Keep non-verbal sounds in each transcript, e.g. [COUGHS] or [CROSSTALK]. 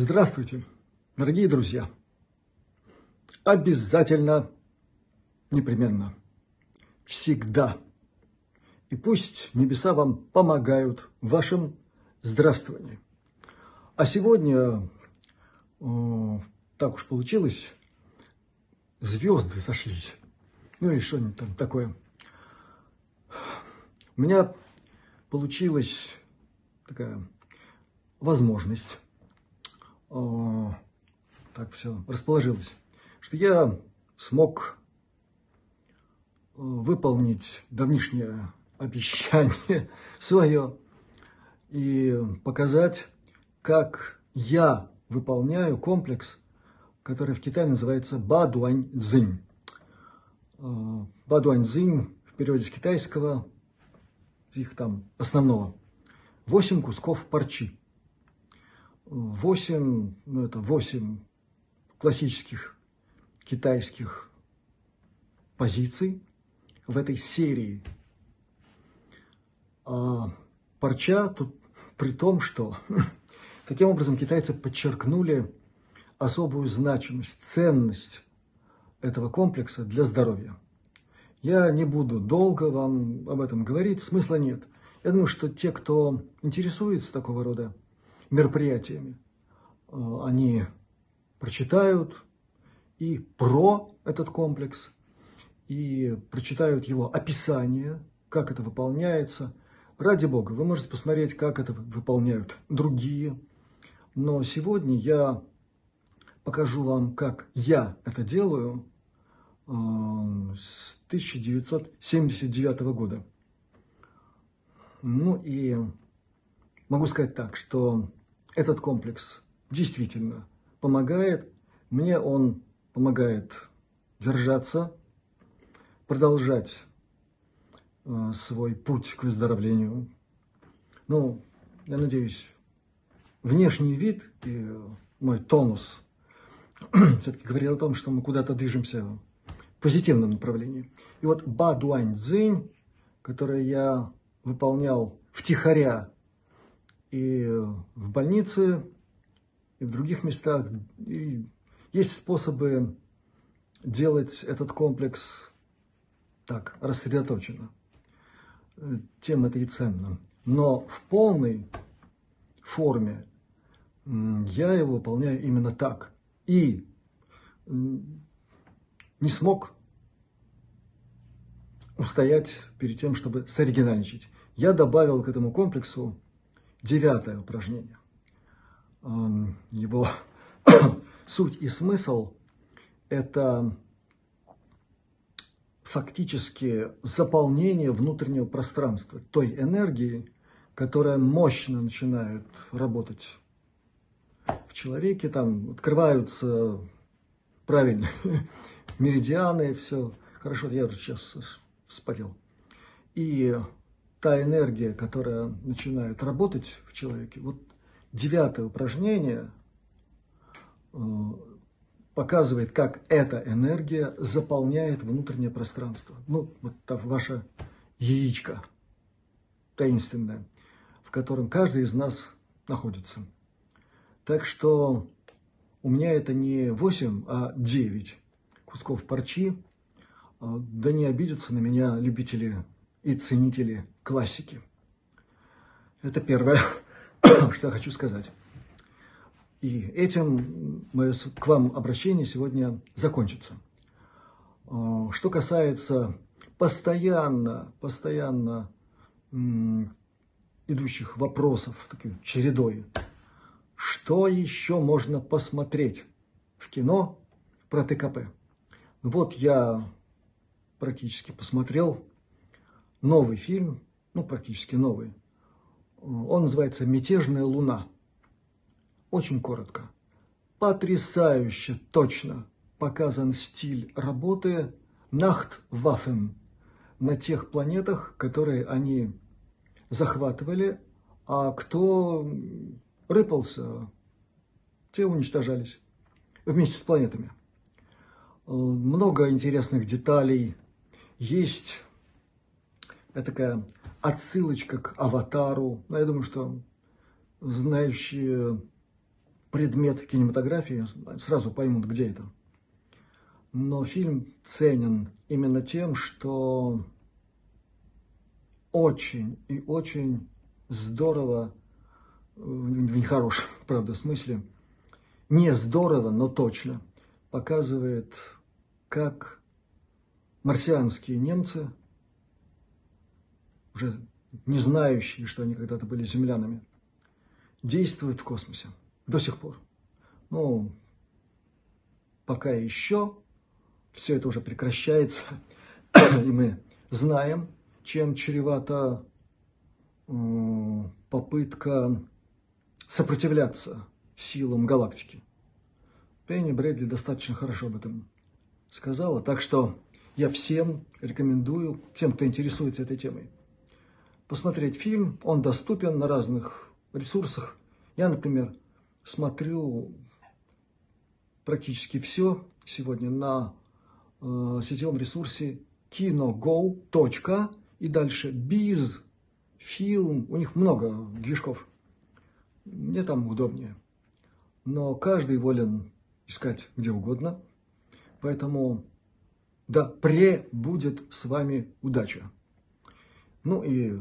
Здравствуйте, дорогие друзья! Обязательно, непременно, всегда. И пусть небеса вам помогают в вашем здравствовании. А сегодня, о, так уж получилось, звезды сошлись. Ну и что-нибудь там такое. У меня получилась такая возможность так все расположилось, что я смог э, выполнить давнишнее обещание [LAUGHS] свое и показать, как я выполняю комплекс, который в Китае называется Бадуань-дзинь. Э, Бадуань-дзинь в переводе с китайского, их там основного, восемь кусков парчи. 8, ну это 8 классических китайских позиций в этой серии. А парча тут при том, что [LAUGHS] таким образом китайцы подчеркнули особую значимость, ценность этого комплекса для здоровья. Я не буду долго вам об этом говорить, смысла нет. Я думаю, что те, кто интересуется такого рода мероприятиями. Э, они прочитают и про этот комплекс, и прочитают его описание, как это выполняется. Ради Бога, вы можете посмотреть, как это выполняют другие. Но сегодня я покажу вам, как я это делаю э, с 1979 года. Ну и могу сказать так, что этот комплекс действительно помогает. Мне он помогает держаться, продолжать э, свой путь к выздоровлению. Ну, я надеюсь, внешний вид и мой тонус [CLEARS THROAT] все-таки говорил о том, что мы куда-то движемся в позитивном направлении. И вот Ба Дуань Цзинь, который я выполнял втихаря и в больнице, и в других местах. И есть способы делать этот комплекс так, рассредоточенно. Тем это и ценно. Но в полной форме я его выполняю именно так. И не смог устоять перед тем, чтобы соригинальничать. Я добавил к этому комплексу Девятое упражнение. Его [COUGHS] суть и смысл – это фактически заполнение внутреннего пространства той энергии, которая мощно начинает работать в человеке. Там открываются правильно [LAUGHS] меридианы, все хорошо. Я сейчас вспотел. И та энергия, которая начинает работать в человеке, вот девятое упражнение э, показывает, как эта энергия заполняет внутреннее пространство. Ну, вот там ваше яичко таинственное, в котором каждый из нас находится. Так что у меня это не 8, а 9 кусков парчи. Э, да не обидятся на меня любители и ценители классики. Это первое, [COUGHS] что я хочу сказать. И этим мое к вам обращение сегодня закончится. А, что касается постоянно, постоянно идущих вопросов, такой чередой, что еще можно посмотреть в кино про ТКП? Вот я практически посмотрел новый фильм, ну, практически новый. Он называется «Мятежная луна». Очень коротко. Потрясающе точно показан стиль работы Нахт-Ваффен на тех планетах, которые они захватывали, а кто рыпался, те уничтожались вместе с планетами. Много интересных деталей. Есть это такая отсылочка к аватару. Но я думаю, что знающие предмет кинематографии, сразу поймут, где это. Но фильм ценен именно тем, что очень и очень здорово, в нехорошем, [LAUGHS] правда, смысле, не здорово, но точно показывает, как марсианские немцы, уже не знающие, что они когда-то были землянами, действуют в космосе до сих пор. Ну, пока еще все это уже прекращается, [COUGHS] и мы знаем, чем чревата попытка сопротивляться силам галактики. Пенни Брэдли достаточно хорошо об этом сказала, так что я всем рекомендую, тем, кто интересуется этой темой, посмотреть фильм. Он доступен на разных ресурсах. Я, например, смотрю практически все сегодня на э, сетевом ресурсе kinogo. и дальше biz фильм. У них много движков. Мне там удобнее. Но каждый волен искать где угодно. Поэтому да пребудет с вами удача. Ну и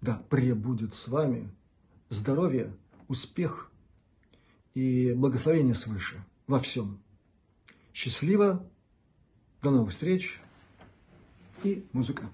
да пребудет с вами здоровье, успех и благословение свыше во всем. Счастливо, до новых встреч и музыка.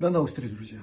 До новых встреч, друзья!